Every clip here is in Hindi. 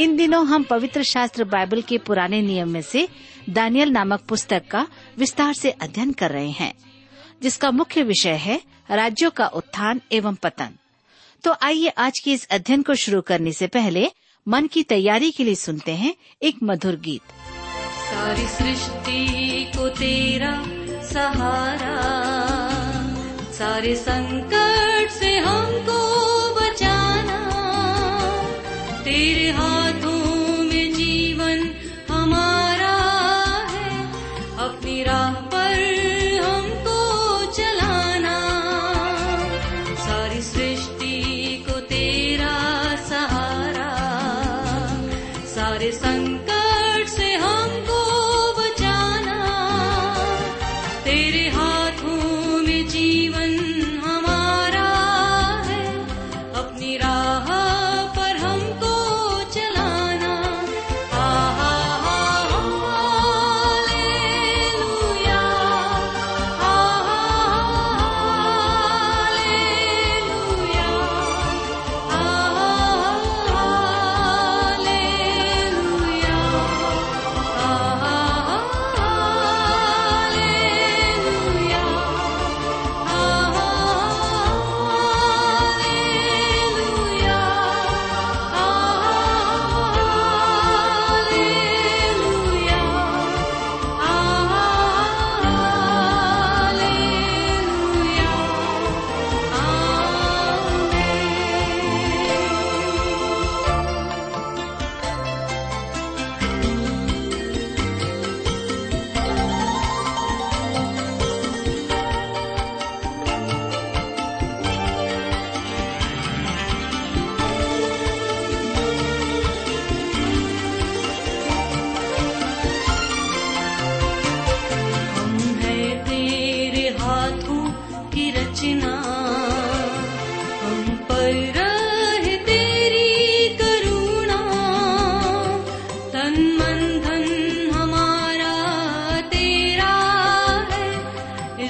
इन दिनों हम पवित्र शास्त्र बाइबल के पुराने नियम में से दानियल नामक पुस्तक का विस्तार से अध्ययन कर रहे हैं, जिसका मुख्य विषय है राज्यों का उत्थान एवं पतन। तो आइए आज के इस अध्ययन को शुरू करने से पहले मन की तैयारी के लिए सुनते हैं एक मधुर गीत। सारी सृष्टि को तेरा सहारा, सारे संकट से हमको बचाना, तेरे हाथों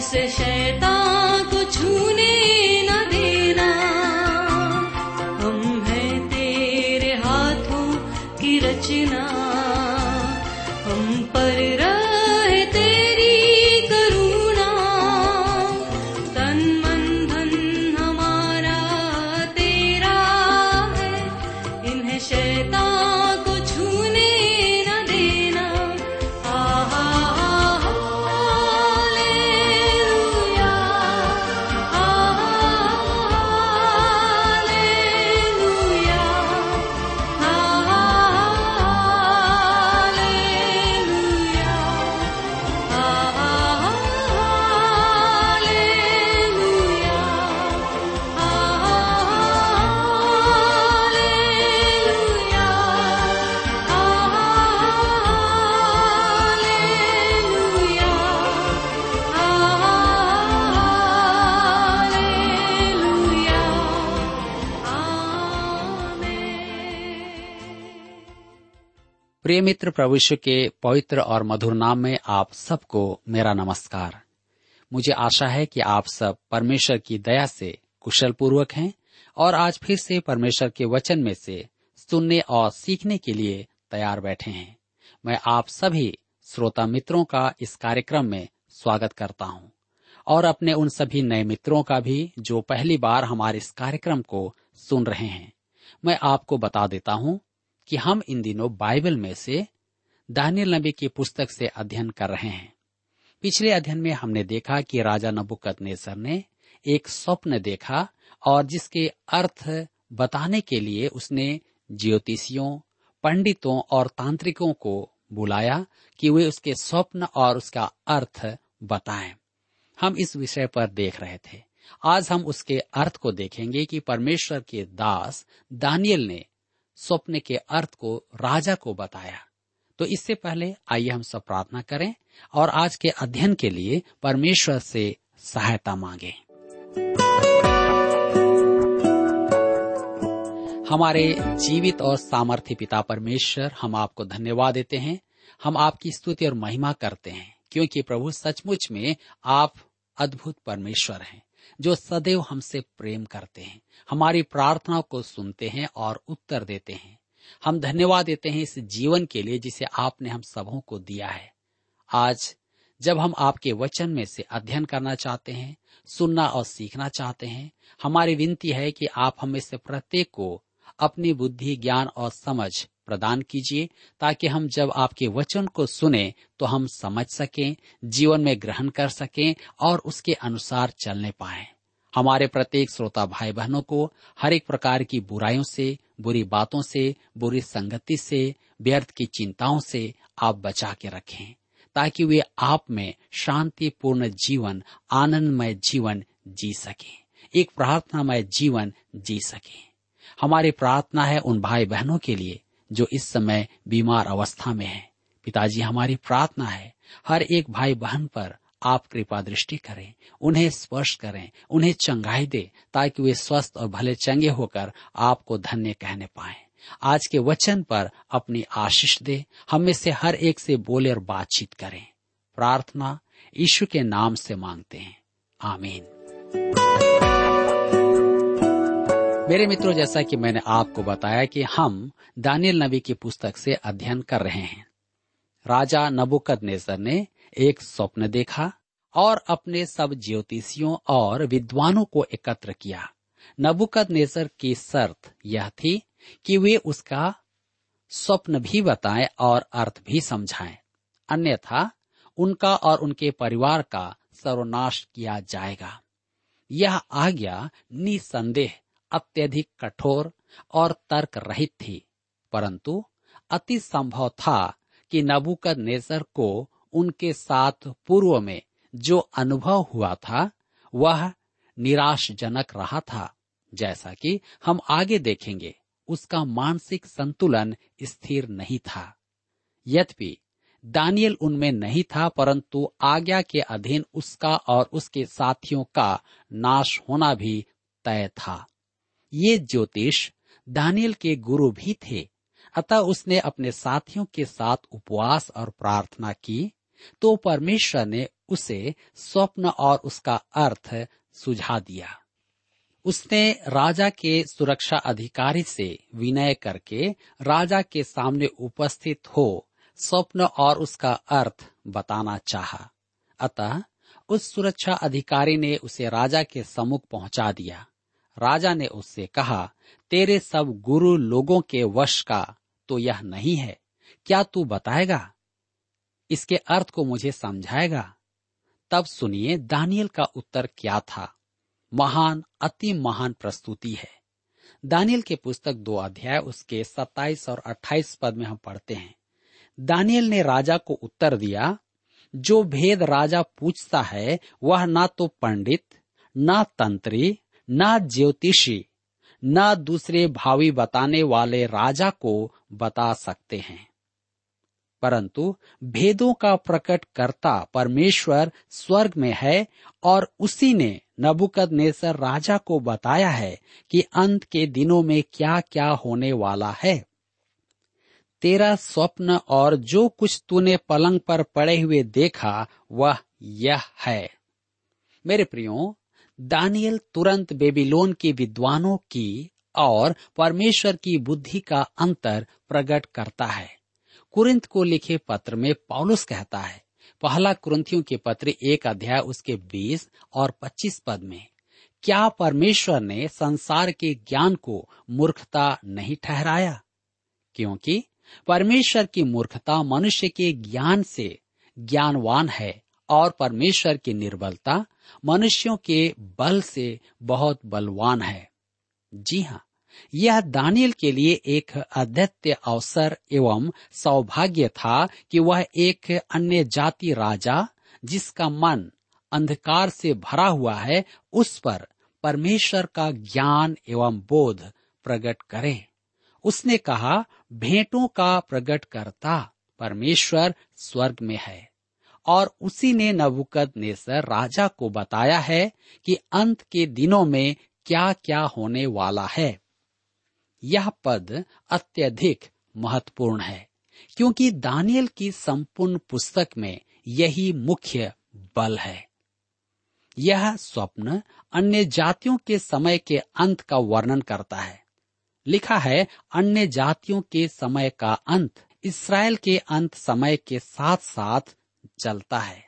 इस शैतान को छूने प्रिय मित्र प्रविश्व के पवित्र और मधुर नाम में आप सबको मेरा नमस्कार। मुझे आशा है कि आप सब परमेश्वर की दया से कुशल पूर्वक हैं और आज फिर से परमेश्वर के वचन में से सुनने और सीखने के लिए तैयार बैठे हैं। मैं आप सभी श्रोता मित्रों का इस कार्यक्रम में स्वागत करता हूँ और अपने उन सभी नए मित्रों का भी जो पहली बार हमारे इस कार्यक्रम को सुन रहे हैं। मैं आपको बता देता हूँ कि हम इन दिनों बाइबल में से दानियल नबी की पुस्तक से अध्ययन कर रहे हैं। पिछले अध्ययन में हमने देखा कि राजा नबुकत ने एक स्वप्न देखा और जिसके अर्थ बताने के लिए उसने ज्योतिषियों, पंडितों और तांत्रिकों को बुलाया कि वे उसके स्वप्न और उसका अर्थ बताएँ। हम इस विषय पर देख रहे थे। आज हम उसके अर्थ को देखेंगे कि परमेश्वर के दास दानियल ने स्वप्न के अर्थ को, राजा को बताया। तो इससे पहले आइए हम सब प्रार्थना करें और आज के अध्ययन के लिए परमेश्वर से सहायता मांगे। हमारे जीवित और सामर्थ्य पिता परमेश्वर, हम आपको धन्यवाद देते हैं। हम आपकी स्तुति और महिमा करते हैं, क्योंकि प्रभु सचमुच में आप अद्भुत परमेश्वर हैं। जो सदैव हमसे प्रेम करते हैं, हमारी प्रार्थनाओं को सुनते हैं और उत्तर देते हैं। हम धन्यवाद देते हैं इस जीवन के लिए जिसे आपने हम सबों को दिया है। आज जब हम आपके वचन में से अध्ययन करना चाहते हैं, सुनना और सीखना चाहते हैं, हमारी विनती है कि आप हमें से प्रत्येक को अपनी बुद्धि, ज्ञान और समझ प्रदान कीजिए, ताकि हम जब आपके वचन को सुने तो हम समझ सकें, जीवन में ग्रहण कर सकें और उसके अनुसार चलने पाए। हमारे प्रत्येक श्रोता भाई बहनों को हर एक प्रकार की बुराइयों से, बुरी बातों से, बुरी संगति से, व्यर्थ की चिंताओं से आप बचा के रखें, ताकि वे आप में शांतिपूर्ण जीवन, आनंदमय जीवन जी सके, एक प्रार्थनामय जीवन जी सके। हमारी प्रार्थना है उन भाई बहनों के लिए, जो इस समय बीमार अवस्था में हैं। पिताजी, हमारी प्रार्थना है, हर एक भाई बहन पर आप कृपा दृष्टि करें, उन्हें स्पर्श करें, उन्हें चंगाई दे, ताकि वे स्वस्थ और भले चंगे होकर आपको धन्य कहने पाए। आज के वचन पर अपनी आशीष दे, हम में से हर एक से बोले और बातचीत करें। प्रार्थना यीशु के नाम से मांगते हैं। आमीन। मेरे मित्रों, जैसा कि मैंने आपको बताया कि हम दानियल नबी की पुस्तक से अध्ययन कर रहे हैं। राजा नबुकद ने एक स्वप्न देखा और अपने सब ज्योतिषियों और विद्वानों को एकत्र किया। नबुकद नेजर की शर्त यह थी कि वे उसका स्वप्न भी बताएँ और अर्थ भी समझाएँ। अन्यथा उनका और उनके परिवार का सर्वनाश किया जाएगा। यह आज्ञा निसंदेह अत्यधिक कठोर और तर्क रहित थी, परंतु अति संभव था कि नबुकद नेजर को उनके साथ पूर्व में जो अनुभव हुआ था, वह निराशजनक रहा था, जैसा कि हम आगे देखेंगे, उसका मानसिक संतुलन स्थिर नहीं था। यद्यपि दानियल उनमें नहीं था, परंतु आज्ञा के अधीन उसका और उसके साथियों का नाश होना भी तय था। ये ज्योतिष दानियल के गुरु भी थे। अतः उसने अपने साथियों के साथ उपवास और प्रार्थना की तो परमेश्वर ने उसे स्वप्न और उसका अर्थ सुझा दिया। उसने राजा के सुरक्षा अधिकारी से विनय करके राजा के सामने उपस्थित हो स्वप्न और उसका अर्थ बताना चाहा। अतः उस सुरक्षा अधिकारी ने उसे राजा के सम्मुख पहुँचा दिया। राजा ने उससे कहा, तेरे सब गुरु लोगों के वश का तो यह नहीं है। क्या तू बताएगा? इसके अर्थ को मुझे समझाएगा? तब सुनिए दानियल का उत्तर क्या था। महान, अति महान प्रस्तुति है। दानियल के पुस्तक दो अध्याय, उसके 27 और 28 पद में हम पढ़ते हैं। दानियल ने राजा को उत्तर दिया, जो भेद राजा पूछता है, वह ना तो पंडित, ना तंत्री ना ज्योतिषी, न दूसरे भावी बताने वाले राजा को बता सकते हैं। परंतु भेदों का प्रकट करता परमेश्वर स्वर्ग में है और उसी ने नबुकद नेसर राजा को बताया है कि अंत के दिनों में क्या क्या होने वाला है। तेरा स्वप्न और जो कुछ तूने पलंग पर पड़े हुए देखा, वह यह है। मेरे प्रियो दानियल तुरंत बेबीलोन के विद्वानों की और परमेश्वर की बुद्धि का अंतर प्रकट करता है। कुरिंत को लिखे पत्र में पौलुस कहता है, पहला कुरंथियों के पत्र एक अध्याय उसके 20 और 25 पद में, क्या परमेश्वर ने संसार के ज्ञान को मूर्खता नहीं ठहराया? क्योंकि परमेश्वर की मूर्खता मनुष्य के ज्ञान से ज्ञानवान है और परमेश्वर की निर्बलता मनुष्यों के बल से बहुत बलवान है। जी हाँ यह दानियल के लिए एक अद्वितीय अवसर एवं सौभाग्य था कि वह एक अन्य जाति राजा, जिसका मन अंधकार से भरा हुआ है, उस पर परमेश्वर का ज्ञान एवं बोध प्रकट करे। उसने कहा, भेंटों का प्रकट करता परमेश्वर स्वर्ग में है। और उसी ने नबुकद नेसर राजा को बताया है कि अंत के दिनों में क्या क्या होने वाला है। यह पद अत्यधिक महत्वपूर्ण है, क्योंकि दानियल की संपूर्ण पुस्तक में यही मुख्य बल है। यह स्वप्न अन्य जातियों के समय के अंत का वर्णन करता है। लिखा है, अन्य जातियों के समय का अंत, इसराइल के अंत समय के साथ साथ चलता है।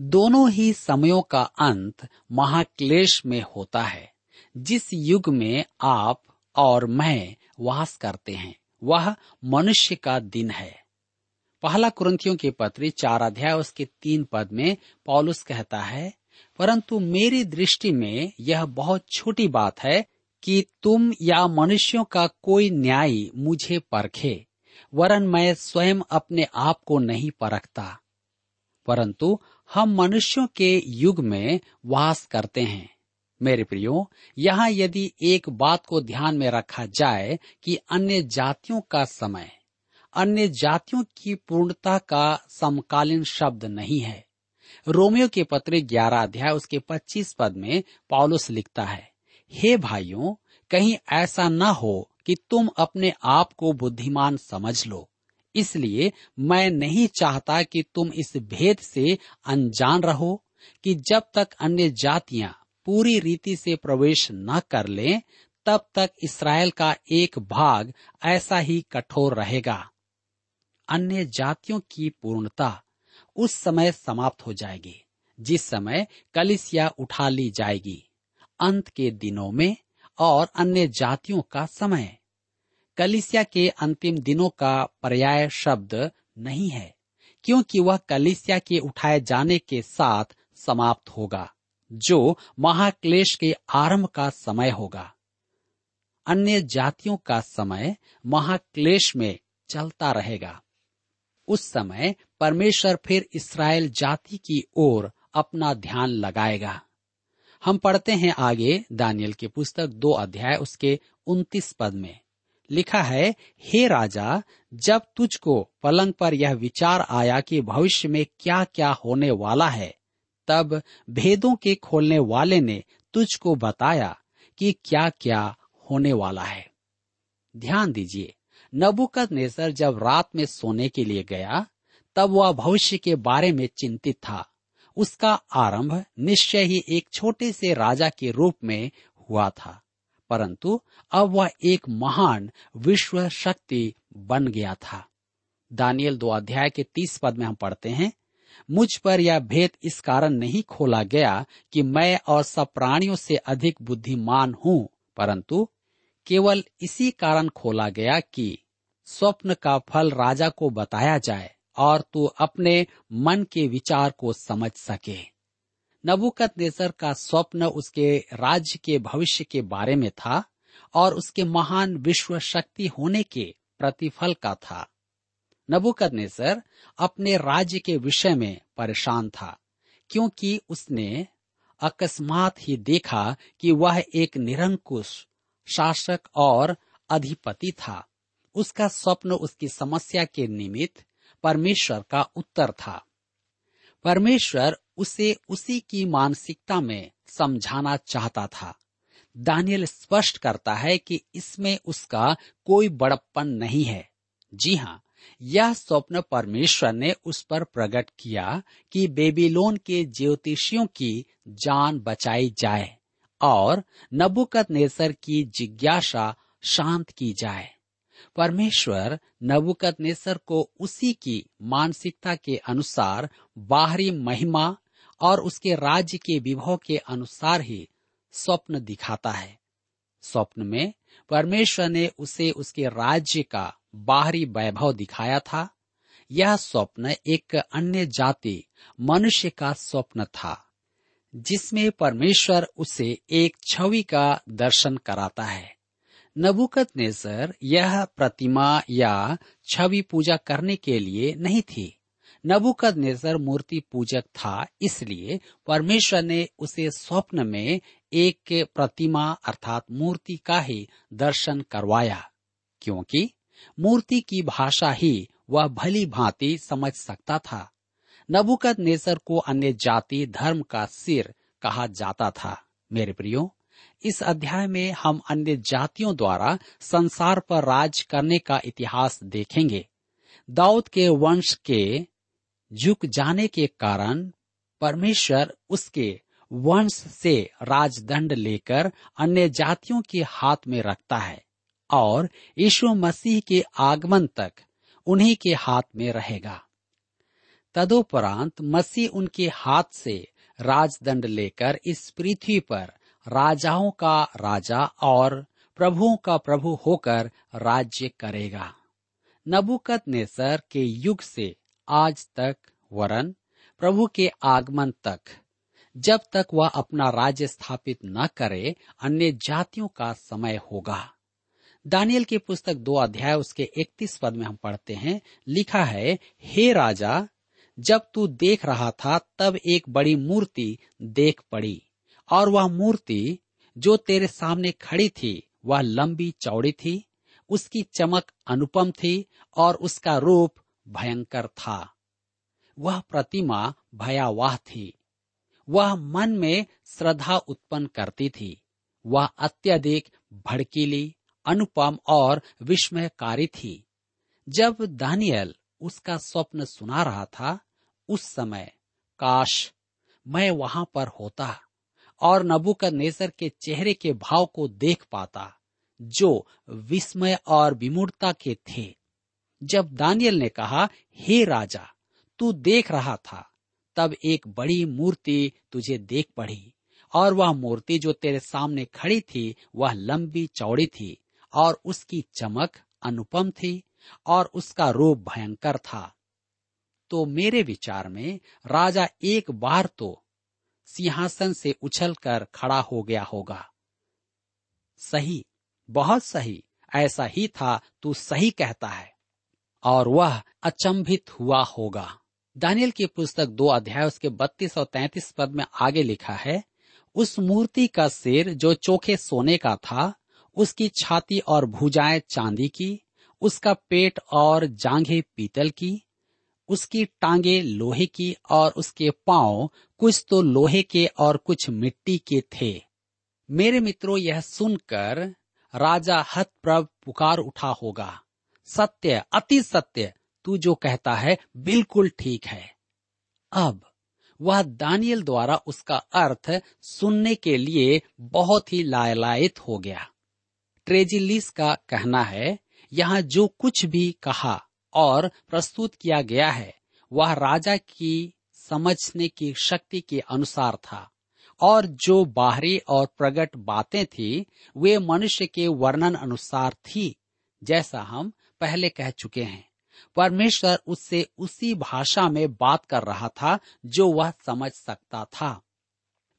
दोनों ही समयों का अंत महाक्लेश में होता है, जिस युग में आप और मैं वास करते हैं, वह मनुष्य का दिन है। पहला कुरंथियों के पत्री चार अध्याय उसके तीन पद में पॉलुस कहता है, परंतु मेरी दृष्टि में यह बहुत छोटी बात है कि तुम या मनुष्यों का कोई न्याय मुझे परखे, वरन मैं स्वयं अपने आप को नहीं परखता। परंतु हम मनुष्यों के युग में वास करते हैं। मेरे प्रियो, यहाँ यदि एक बात को ध्यान में रखा जाए कि अन्य जातियों का समय, अन्य जातियों की पूर्णता का समकालीन शब्द नहीं है। रोमियो के पत्र ग्यारह अध्याय उसके पच्चीस पद में पॉलुस लिखता है, हे भाइयों, कहीं ऐसा न हो कि तुम अपने आप को बुद्धिमान समझ लो। इसलिए मैं नहीं चाहता कि तुम इस भेद से अनजान रहो, कि जब तक अन्य जातियाँ पूरी रीति से प्रवेश न कर लें, तब तक इसराइल का एक भाग ऐसा ही कठोर रहेगा। अन्य जातियों की पूर्णता उस समय समाप्त हो जाएगी, जिस समय कलिसिया उठा ली जाएगी। अंत के दिनों में और अन्य जातियों का समय। कलिसिया के अंतिम दिनों का पर्याय शब्द नहीं है, क्योंकि वह कलिसिया के उठाए जाने के साथ समाप्त होगा, जो महाक्लेश के आरंभ का समय होगा। अन्य जातियों का समय महाक्लेश में चलता रहेगा। उस समय परमेश्वर फिर इसराइल जाति की ओर अपना ध्यान लगाएगा। हम पढ़ते हैं आगे दानियल की पुस्तक दो अध्याय उसके उन्तीस पद में। लिखा है, हे राजा, जब तुझको पलंग पर यह विचार आया कि भविष्य में क्या क्या होने वाला है, तब भेदों के खोलने वाले ने तुझको बताया कि क्या क्या होने वाला है। ध्यान दीजिए नबुकद नेसर जब रात में सोने के लिए गया, तब वह भविष्य के बारे में चिंतित था। उसका आरंभ निश्चय ही एक छोटे से राजा के रूप में हुआ था। परंतु अब वह एक महान विश्व शक्ति बन गया था। दानियल दो अध्याय के तीस पद में हम पढ़ते हैं, मुझ पर यह भेद इस कारण नहीं खोला गया कि मैं और सब प्राणियों से अधिक बुद्धिमान हूँ, परंतु केवल इसी कारण खोला गया कि स्वप्न का फल राजा को बताया जाए और तू अपने मन के विचार को समझ सके। नबुकत नेसर का स्वप्न उसके राज्य के भविष्य के बारे में था और उसके महान विश्व शक्ति होने के प्रतिफल का था। नबुकत नेसर अपने राज्य के विषय में परेशान था, क्योंकि उसने अकस्मात ही देखा कि वह एक निरंकुश शासक और अधिपति था। उसका स्वप्न उसकी समस्या के निमित्त परमेश्वर का उत्तर था। परमेश्वर उसे उसी की मानसिकता में समझाना चाहता था। दानियल स्पष्ट करता है कि इसमें उसका कोई बड़प्पन नहीं है। जी हाँ यह स्वप्न परमेश्वर ने उस पर प्रकट किया कि बेबीलोन के ज्योतिषियों की जान बचाई जाए और नबुकत नेसर की जिज्ञासा शांत की जाए। परमेश्वर नबुकत नेसर को उसी की मानसिकता के अनुसार बाहरी महिमा और उसके राज्य के विभव के अनुसार ही स्वप्न दिखाता है। स्वप्न में परमेश्वर ने उसे उसके राज्य का बाहरी वैभव दिखाया था। यह स्वप्न एक अन्य जाति, मनुष्य का स्वप्न था, जिसमें परमेश्वर उसे एक छवि का दर्शन कराता है। नबुकत नेसर यह प्रतिमा या छवि पूजा करने के लिए नहीं थी। नबुकद नेसर मूर्ति पूजक था, इसलिए परमेश्वर ने उसे स्वप्न में एक प्रतिमा अर्थात मूर्ति का ही दर्शन करवाया, क्योंकि मूर्ति की भाषा ही वह भली भांति समझ सकता था। नबुकद नेसर को अन्य जाति, धर्म का सिर कहा जाता था। मेरे प्रियो, इस अध्याय में हम अन्य जातियों द्वारा संसार पर राज करने का इतिहास देखेंगे। दाऊद के वंश के झुक जाने के कारण परमेश्वर उसके वंश से राजदंड लेकर अन्य जातियों के हाथ में रखता है और यीशु मसीह के आगमन तक उन्हीं के हाथ में रहेगा। तदोपरांत मसीह उनके हाथ से राजदंड लेकर इस पृथ्वी पर राजाओं का राजा और प्रभुओं का प्रभु होकर राज्य करेगा। नबुकत नेसर के युग से आज तक, वरन, प्रभु के आगमन तक। जब तक वह अपना राज्य स्थापित न करे, अन्य जातियों का समय होगा। दानियल की पुस्तक दो अध्याय, उसके इकतीस पद में हम पढ़ते हैं। लिखा है, हे राजा, जब तू देख रहा था, तब एक बड़ी मूर्ति देख पड़ी। और वह मूर्ति जो तेरे सामने खड़ी थी, वह लंबी चौड़ी थी। उसकी चमक अनुपम थी और उसका रूप भयंकर था। वह प्रतिमा भयावह थी। वह मन में श्रद्धा उत्पन्न करती थी। वह अत्यधिक भड़कीली, अनुपम और विस्मयकारी थी। जब दानियल उसका स्वप्न सुना रहा था, उस समय, काश, मैं वहाँ पर होता और नबुकद नेसर के चेहरे के भाव को देख पाता, जो विस्मय और विमूढ़ता के थे। जब दानियल ने कहा, हे राजा, तू देख रहा था, तब एक बड़ी मूर्ति तुझे देख पड़ी, और वह मूर्ति जो तेरे सामने खड़ी थी, वह लंबी चौड़ी थी, और उसकी चमक अनुपम थी, और उसका रूप भयंकर था। तो मेरे विचार में राजा एक बार तो सिंहासन से उछलकर खड़ा हो गया होगा। सही, बहुत सही, ऐसा ही था, तू सही कहता है। और वह अचंभित हुआ होगा। दानियल की पुस्तक दो अध्याय उसके बत्तीस और तैतीस पद में आगे लिखा है, उस मूर्ति का सिर जो चोखे सोने का था, उसकी छाती और भुजाएँ चांदी की, उसका पेट और जांघे पीतल की, उसकी टांगे लोहे की और उसके पाँव कुछ तो लोहे के और कुछ मिट्टी के थे। मेरे मित्रों, यह सुनकर राजा हतप्रभ पुकार उठा होगा। सत्य, अति सत्य, तू जो कहता है, बिल्कुल ठीक है। अब, वह दानियल द्वारा उसका अर्थ सुनने के लिए बहुत ही लायलायित हो गया। ट्रेजिलिस का कहना है, यहाँ जो कुछ भी कहा और प्रस्तुत किया गया है, वह राजा की समझने की शक्ति के अनुसार था। और जो बाहरी और प्रकट बातें थी, वे मनुष्य के वर्णन अनुसार थी, जैसा हम पहले कह चुके हैं। परमेश्वर उससे उसी भाषा में बात कर रहा था जो वह समझ सकता था।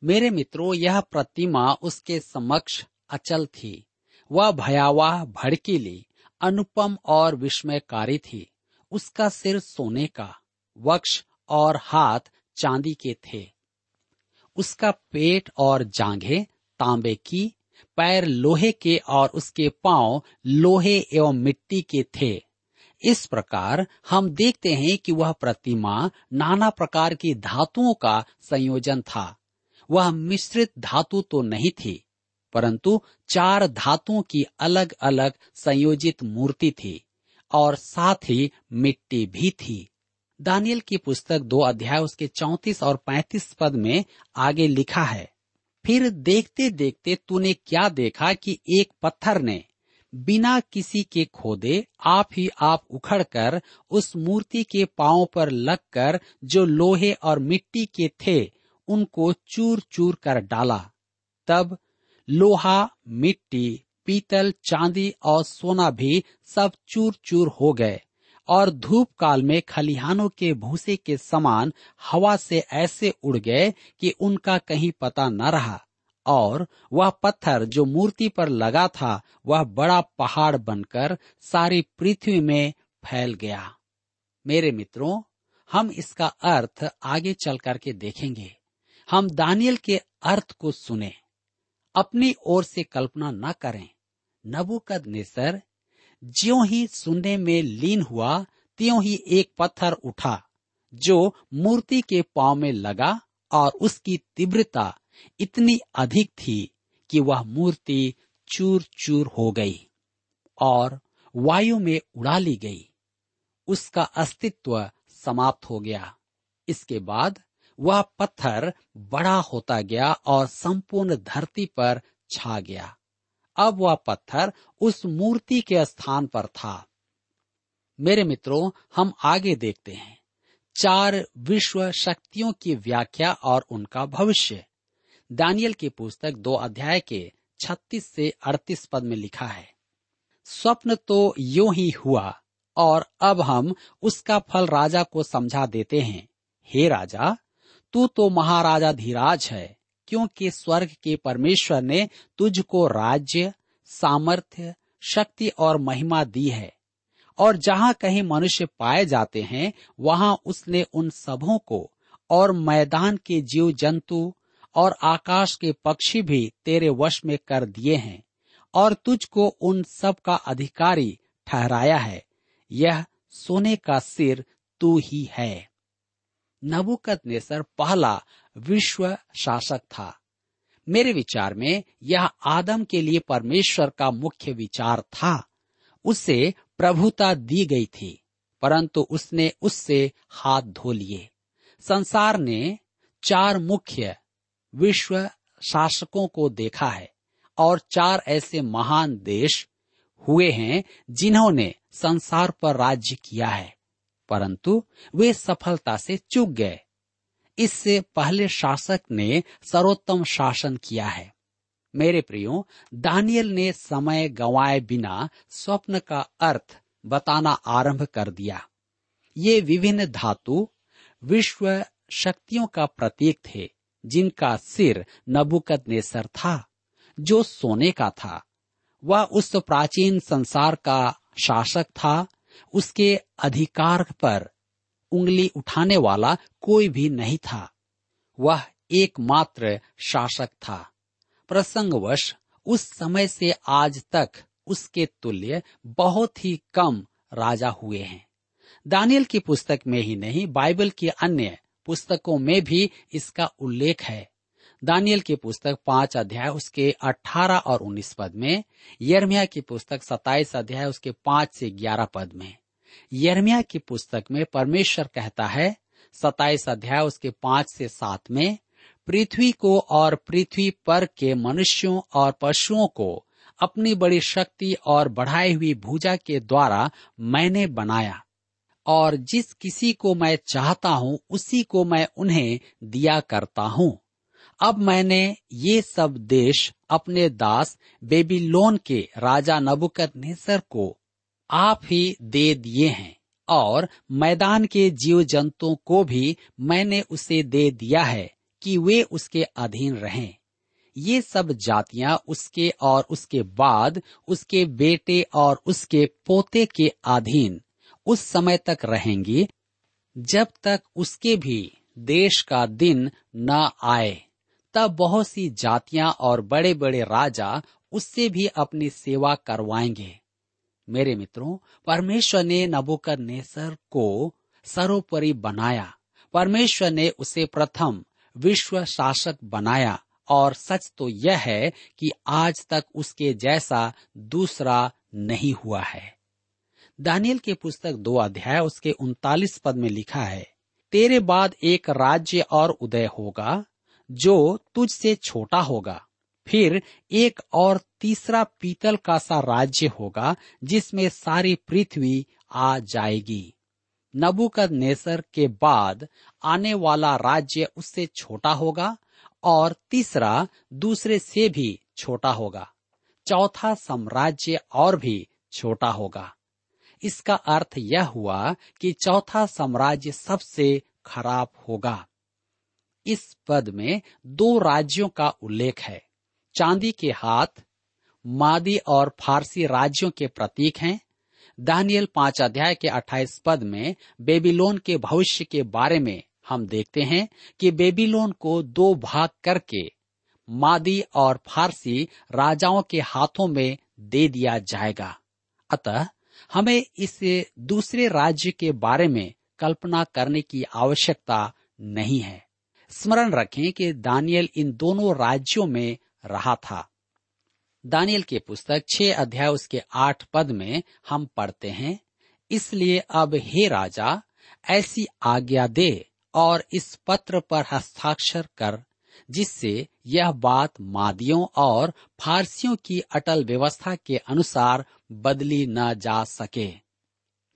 मेरे मित्रों, यह प्रतिमा उसके समक्ष अचल थी। वह भयावह, भड़कीली, अनुपम और विस्मयकारी थी। उसका सिर सोने का, वक्ष और हाथ चांदी के थे। उसका पेट और जांघें तांबे की पैर लोहे के और उसके पाँव लोहे एवं मिट्टी के थे। इस प्रकार हम देखते हैं कि वह प्रतिमा नाना प्रकार की धातुओं का संयोजन था। वह मिश्रित धातु तो नहीं थी, परंतु चार धातुओं की अलग अलग संयोजित मूर्ति थी और साथ ही मिट्टी भी थी। दानियल की पुस्तक दो अध्याय उसके चौतीस और पैंतीस पद में आगे लिखा है फिर देखते देखते तूने क्या देखा कि एक पत्थर ने बिना किसी के खोदे आप ही आप उखड़कर उस मूर्ति के पाँव पर लगकर जो लोहे और मिट्टी के थे, उनको चूर चूर कर डाला। तब लोहा, मिट्टी, पीतल, चांदी और सोना भी सब चूर चूर हो गए। और धूप काल में खलिहानों के भूसे के समान हवा से ऐसे उड़ गए कि उनका कहीं पता न रहा। और वह पत्थर जो मूर्ति पर लगा था, वह बड़ा पहाड़ बनकर सारी पृथ्वी में फैल गया। मेरे मित्रों, हम इसका अर्थ आगे चल करके देखेंगे। हम दानियल के अर्थ को सुने। अपनी ओर से कल्पना न करें। नबुकद नेसर ज्यो ही सुनने में लीन हुआ, त्यों ही एक पत्थर उठा, जो मूर्ति के पाँव में लगा और उसकी तीव्रता इतनी अधिक थी कि वह मूर्ति चूर चूर हो गई और वायु में उड़ा ली गई। उसका अस्तित्व समाप्त हो गया। इसके बाद वह पत्थर बड़ा होता गया और संपूर्ण धरती पर छा गया। अब वह पत्थर उस मूर्ति के स्थान पर था। मेरे मित्रों, हम आगे देखते हैं। चार विश्व शक्तियों की व्याख्या और उनका भविष्य। दानियल की पुस्तक दो अध्याय के 36 से 38 पद में लिखा है, स्वप्न तो यो ही हुआ और अब हम उसका फल राजा को समझा देते हैं। हे राजा, तू तो महाराजा धीराज है। क्योंकि स्वर्ग के परमेश्वर ने तुझको राज्य, सामर्थ्य, शक्ति और महिमा दी है। और जहाँ कहीं मनुष्य पाए जाते हैं, वहाँ उसने उन सबों को और मैदान के जीव जंतु और आकाश के पक्षी भी तेरे वश में कर दिए हैं और तुझको उन सब का अधिकारी ठहराया है। यह सोने का सिर तू ही है। नबुकत नेसर पहला विश्व शासक था। मेरे विचार में यह आदम के लिए परमेश्वर का मुख्य विचार था। उसे प्रभुता दी गई थी, परंतु उसने उससे हाथ धो लिए। संसार ने चार मुख्य विश्व शासकों को देखा है, और चार ऐसे महान देश हुए हैं जिन्होंने संसार पर राज्य किया है। परंतु वे सफलता से चूक गए। इससे पहले शासक ने सर्वोत्तम शासन किया है। मेरे प्रियो, दानियल ने समय गंवाए बिना स्वप्न का अर्थ बताना आरंभ कर दिया। ये विभिन्न धातु विश्व शक्तियों का प्रतीक थे, जिनका सिर नबुकत नेसर था, जो सोने का था। वह उस प्राचीन संसार का शासक था उसके अधिकार पर उंगली उठाने वाला कोई भी नहीं था। वह एकमात्र शासक था। प्रसंगवश, उस समय से आज तक उसके तुल्य बहुत ही कम राजा हुए हैं। दानियल की पुस्तक में ही नहीं, बाइबल की अन्य पुस्तकों में भी इसका उल्लेख है। दानियल की पुस्तक पाँच अध्याय उसके अठारह और उन्नीस पद में यर्मिया की पुस्तक सताइस अध्याय उसके पाँच से ग्यारह पद में। यर्मिया की पुस्तक में परमेश्वर कहता है सताइस अध्याय उसके पाँच से सात में, पृथ्वी को और पृथ्वी पर के मनुष्यों और पशुओं को अपनी बड़ी शक्ति और बढ़ाई हुई भुजा के द्वारा मैंने बनाया, और जिस किसी को मैं चाहता हूँ, उसी को मैं उन्हें दिया करता हूँ। अब मैंने ये सब देश अपने दास बेबीलोन के राजा नबुकत नेसर को आप ही दे दिए हैं और मैदान के जीव जंतुओं को भी मैंने उसे दे दिया है कि वे उसके अधीन रहें। ये सब जातियाँ उसके और उसके बाद उसके बेटे और उसके पोते के अधीन उस समय तक रहेंगी, जब तक उसके भी देश का दिन न आए। तब बहुत सी जातियाँ और बड़े बड़े राजा उससे भी अपनी सेवा करवाएँगे। मेरे मित्रों, परमेश्वर ने नबुकद नेसर को सर्वोपरि बनाया। परमेश्वर ने उसे प्रथम विश्व शासक बनाया और सच तो यह है कि आज तक उसके जैसा दूसरा नहीं हुआ है। दानियल की पुस्तक दो अध्याय उसके उनतालीस पद में लिखा है, तेरे बाद एक राज्य और उदय होगा जो तुझसे छोटा होगा। फिर एक और तीसरा पीतल का सा राज्य होगा, जिसमें सारी पृथ्वी आ जाएगी। नबुकद नेसर के बाद आने वाला राज्य उससे छोटा होगा और तीसरा दूसरे से भी छोटा होगा। चौथा साम्राज्य और भी छोटा होगा। इसका अर्थ यह हुआ कि चौथा साम्राज्य सबसे खराब होगा। इस पद में दो राज्यों का उल्लेख है। चांदी के हाथ, मादी और फारसी राज्यों के प्रतीक हैं। दानियल पाँच अध्याय के अट्ठाईस पद में बेबीलोन के भविष्य के बारे में हम देखते हैं कि बेबीलोन को दो भाग करके मादी और फारसी राजाओं के हाथों में दे दिया जाएगा। अतः हमें इस दूसरे राज्य के बारे में कल्पना करने की आवश्यकता नहीं है। स्मरण रखें कि दानियल इन दोनों राज्यों में रहा था। दानियल की पुस्तक छह अध्याय उसके आठ पद में हम पढ़ते हैं, इसलिए अब हे राजा, ऐसी आज्ञा दे और इस पत्र पर हस्ताक्षर कर, जिससे यह बात मादियों और फारसियों की अटल व्यवस्था के अनुसार बदली न जा सके।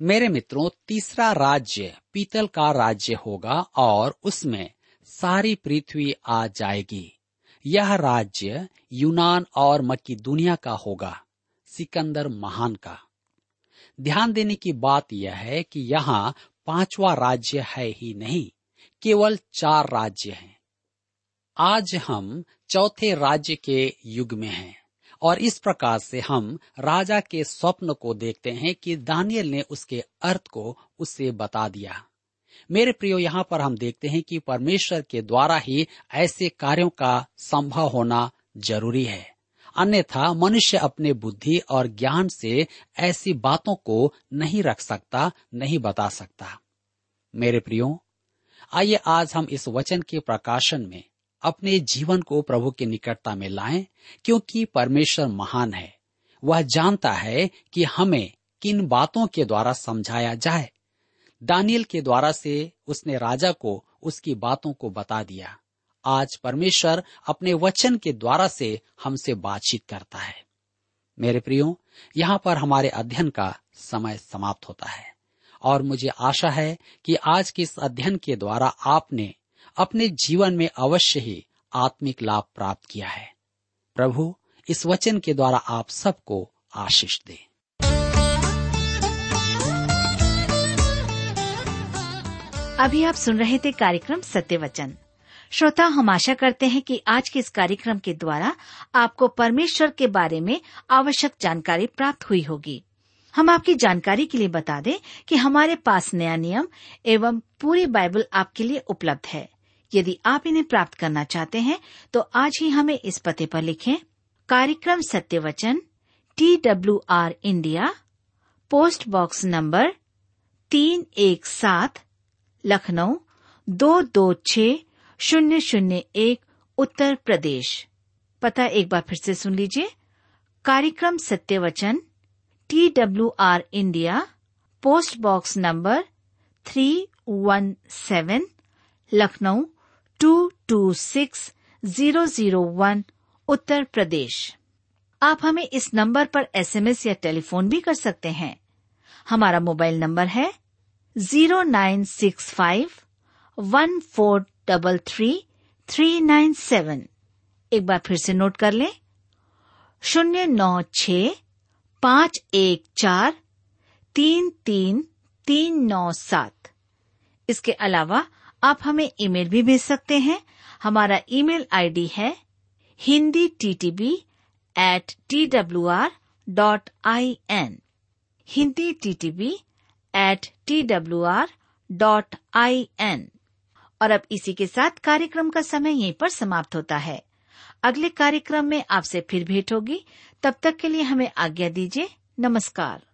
मेरे मित्रों, तीसरा राज्य पीतल का राज्य होगा और उसमें सारी पृथ्वी आ जाएगी। यह राज्य यूनान और मक्की दुनिया का होगा, सिकंदर महान का। ध्यान देने की बात यह है कि यहाँ पांचवा राज्य है ही नहीं, केवल चार राज्य हैं। आज हम चौथे राज्य के युग में हैं, और इस प्रकार से हम राजा के स्वप्न को देखते हैं कि दानियल ने उसके अर्थ को उससे बता दिया। मेरे प्रियो, यहाँ पर हम देखते हैं कि परमेश्वर के द्वारा ही ऐसे कार्यों का संभव होना ज़रूरी है। अन्यथा मनुष्य अपने बुद्धि और ज्ञान से ऐसी बातों को नहीं रख सकता, नहीं बता सकता। मेरे प्रियो, आइए आज हम इस वचन के प्रकाशन में अपने जीवन को प्रभु की निकटता में लाएँ, क्योंकि परमेश्वर महान है। वह जानता है कि हमें किन बातों के द्वारा समझाया जाए दानियल के द्वारा से उसने राजा को उसकी बातों को बता दिया। आज परमेश्वर अपने वचन के द्वारा से हमसे बातचीत करता है। मेरे प्रियो, यहाँ पर हमारे अध्ययन का समय समाप्त होता है। और मुझे आशा है कि आज के इस अध्ययन के द्वारा आपने अपने जीवन में अवश्य ही आत्मिक लाभ प्राप्त किया है। प्रभु, इस वचन के द्वारा आप सबको आशीष दे। अभी आप सुन रहे थे कार्यक्रम सत्य वचन श्रोता, हम आशा करते हैं कि आज के इस कार्यक्रम के द्वारा आपको परमेश्वर के बारे में आवश्यक जानकारी प्राप्त हुई होगी। हम आपकी जानकारी के लिए बता दें कि हमारे पास नया नियम एवं पूरी बाइबल आपके लिए उपलब्ध है। यदि आप इन्हें प्राप्त करना चाहते हैं तो आज ही हमें इस पते पर लिखें, कार्यक्रम Satya Vachan T W R India, post box number तीन एक सात लखनऊ, दो दो छ शून्य शून्य एक, उत्तर प्रदेश। पता एक बार फिर से सुन लीजिए। कार्यक्रम Satyavachan T W R India post box number three one seven Lucknow two two six zero zero one Uttar Pradesh. आप हमें इस नंबर पर एसएमएस या टेलीफोन भी कर सकते हैं। हमारा मोबाइल नंबर है zero nine six five one four double three three nine seven. एक बार फिर से नोट कर लें। शून्य नौ छ पाँच एक चार तीन तीन तीन नौ सात। इसके अलावा आप हमें ईमेल भी भेज सकते हैं। हमारा ईमेल आईडी है Hindi T T B at T W R dot I N Hindi T T B at T W R dot I N और अब इसी के साथ कार्यक्रम का समय यहीं पर समाप्त होता है। अगले कार्यक्रम में आपसे फिर भेंट होगी। तब तक के लिए हमें आज्ञा दीजिए। नमस्कार।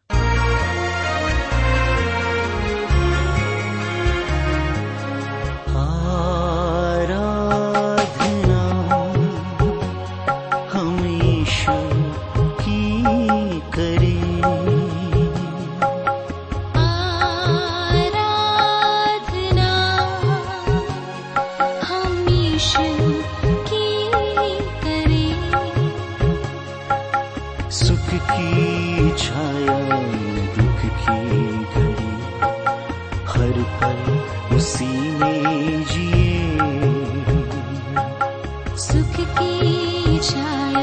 पल उसी में जिए। सुख की छाया